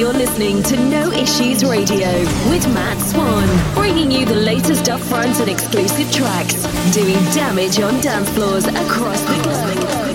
you're listening to No Issues Radio with Matt Swan, bringing you the latest upfront and exclusive tracks, doing damage on dance floors across the globe.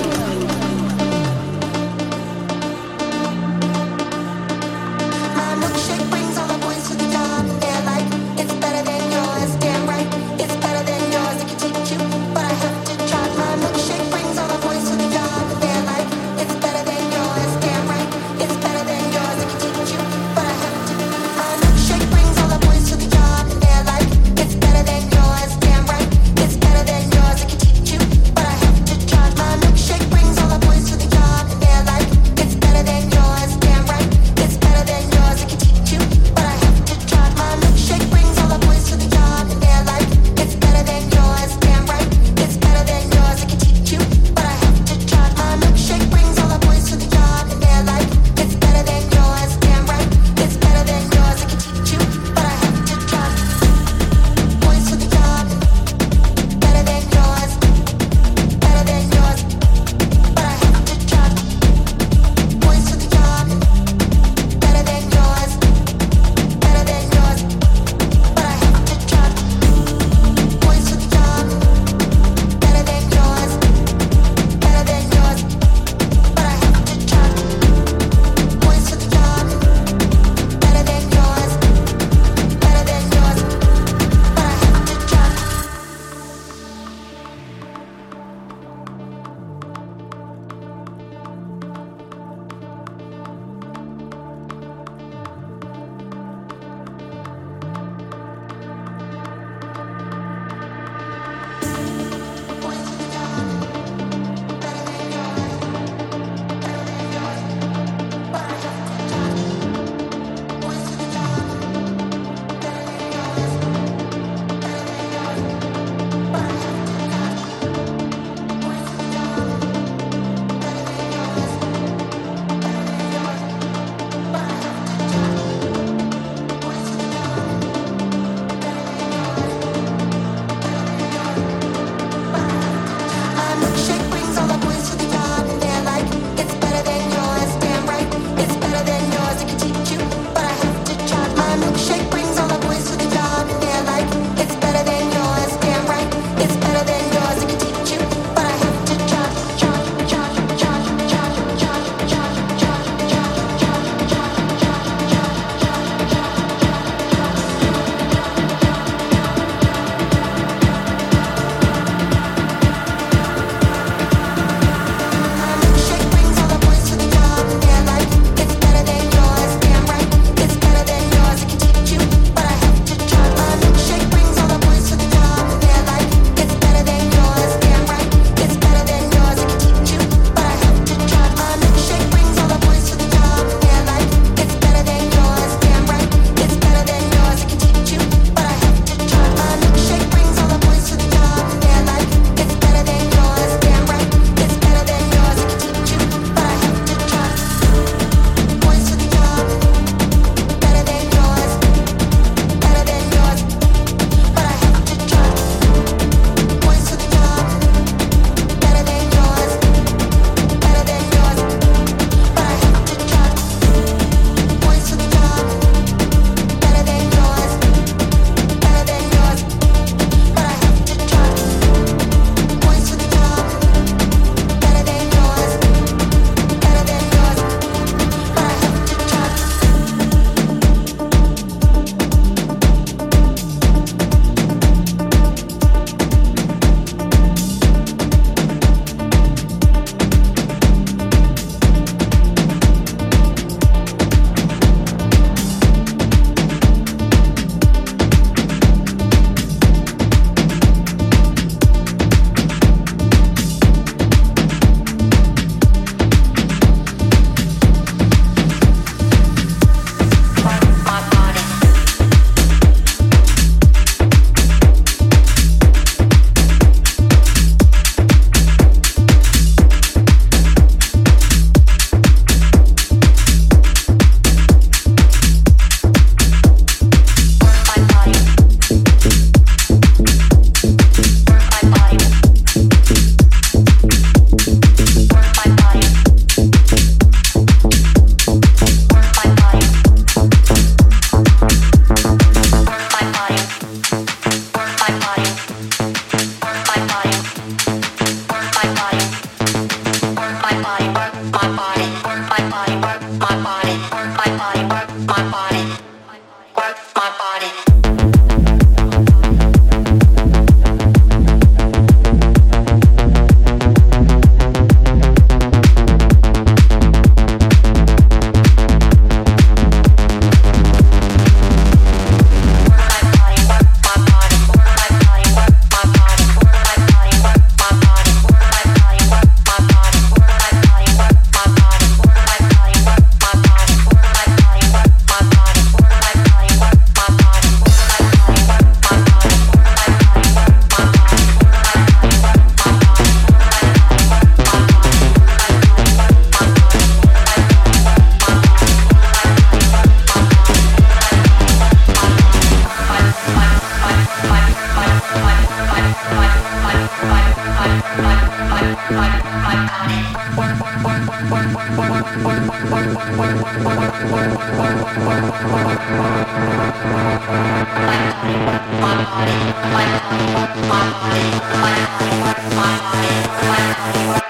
Bye. Bye. Bye. Bye.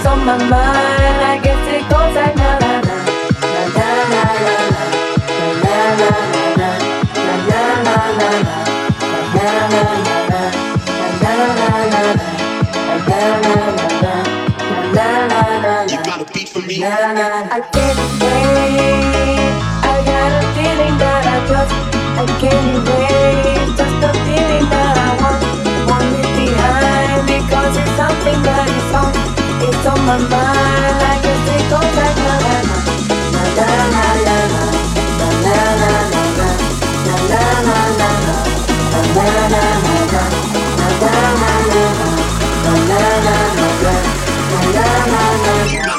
what's on my mind. I guess it goes like na na na na na na na na na na na na na na na na na na You got a beat for me? I did it. my mind I can take all back my life La la la la la La la la la La la la la la La la la la la La la la la la La la la la